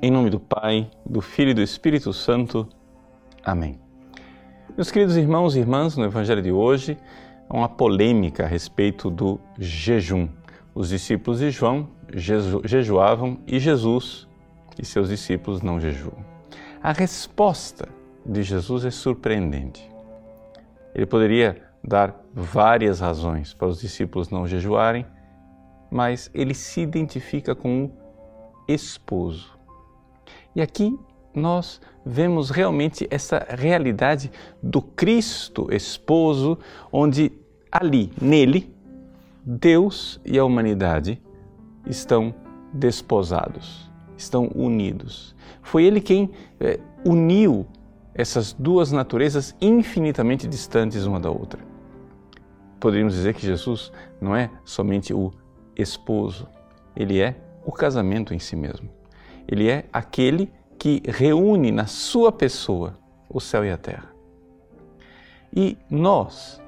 Em nome do Pai, do Filho e do Espírito Santo. Amém. Meus queridos irmãos e irmãs, no Evangelho de hoje, há uma polêmica a respeito do jejum. Os discípulos de João jeju jejuavam e Jesus e seus discípulos não jejuam. A resposta de Jesus é surpreendente. Ele poderia dar várias razões para os discípulos não jejuarem, mas ele se identifica com o esposo. E aqui nós vemos realmente essa realidade do Cristo esposo, onde ali, nele, Deus e a humanidade estão desposados, estão unidos. Foi ele quem eh, uniu essas duas naturezas infinitamente distantes uma da outra. Poderíamos dizer que Jesus não é somente o esposo, ele é o casamento em si mesmo. Ele é aquele que reúne na sua pessoa o céu e a terra. E nós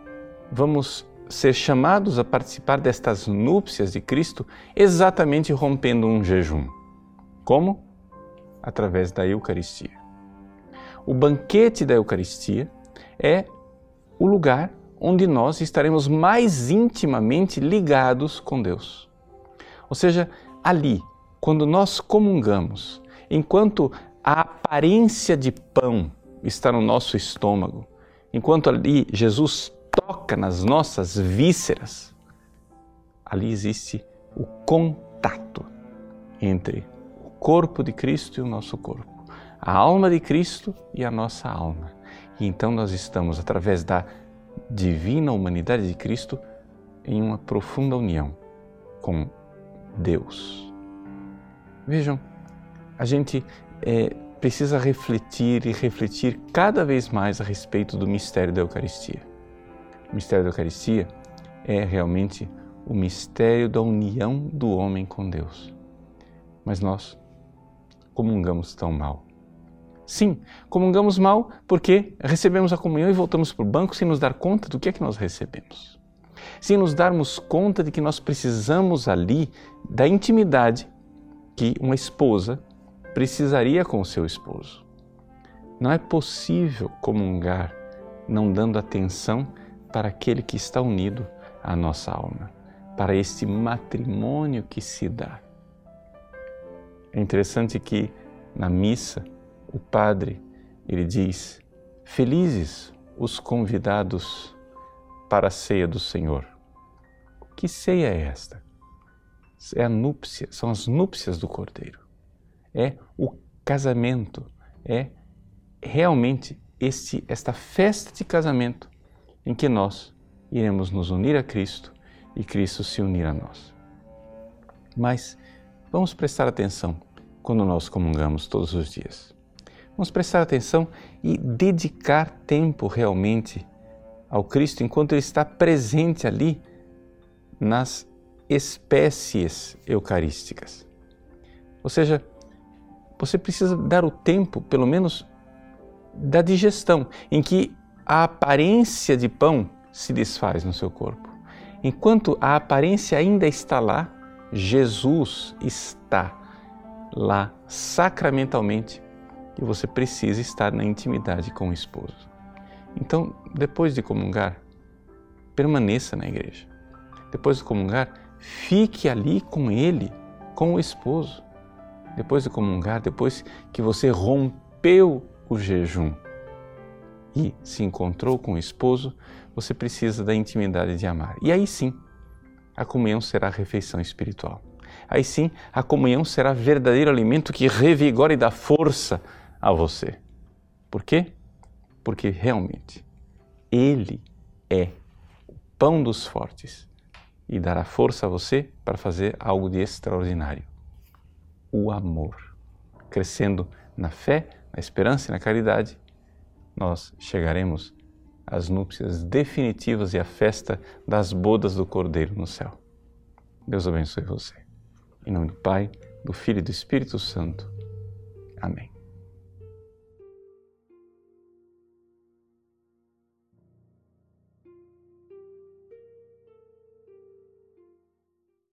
vamos ser chamados a participar destas núpcias de Cristo exatamente rompendo um jejum. Como? Através da Eucaristia. O banquete da Eucaristia é o lugar onde nós estaremos mais intimamente ligados com Deus. Ou seja, ali, quando nós comungamos, enquanto a aparência de pão está no nosso estômago, enquanto ali Jesus toca nas nossas vísceras, ali existe o contato entre o corpo de Cristo e o nosso corpo, a alma de Cristo e a nossa alma. E então nós estamos, através da divina humanidade de Cristo, em uma profunda união com Deus. Vejam, a gente é, precisa refletir e refletir cada vez mais a respeito do mistério da Eucaristia. O mistério da Eucaristia é realmente o mistério da união do homem com Deus. Mas nós comungamos tão mal. Sim, comungamos mal porque recebemos a comunhão e voltamos para o banco sem nos dar conta do que é que nós recebemos sem nos darmos conta de que nós precisamos ali da intimidade que uma esposa precisaria com seu esposo. Não é possível comungar não dando atenção para aquele que está unido à nossa alma, para este matrimônio que se dá. É interessante que na missa o padre ele diz: Felizes os convidados para a ceia do Senhor. Que ceia é esta? É a núpcia, são as núpcias do Cordeiro. É o casamento, é realmente este, esta festa de casamento em que nós iremos nos unir a Cristo e Cristo se unir a nós. Mas vamos prestar atenção quando nós comungamos todos os dias. Vamos prestar atenção e dedicar tempo realmente ao Cristo enquanto ele está presente ali nas espécies eucarísticas. Ou seja, você precisa dar o tempo, pelo menos, da digestão, em que a aparência de pão se desfaz no seu corpo. Enquanto a aparência ainda está lá, Jesus está lá sacramentalmente e você precisa estar na intimidade com o esposo. Então, depois de comungar, permaneça na igreja. Depois de comungar, fique ali com ele, com o esposo. Depois de comungar, depois que você rompeu o jejum e se encontrou com o esposo, você precisa da intimidade de amar. E aí sim, a comunhão será a refeição espiritual. Aí sim, a comunhão será verdadeiro alimento que revigora e dá força a você. Por quê? porque realmente Ele é o pão dos fortes e dará força a você para fazer algo de extraordinário. O amor. Crescendo na fé, na esperança e na caridade, nós chegaremos às núpcias definitivas e à festa das bodas do Cordeiro no céu. Deus abençoe você. Em nome do Pai, do Filho e do Espírito Santo. Amém.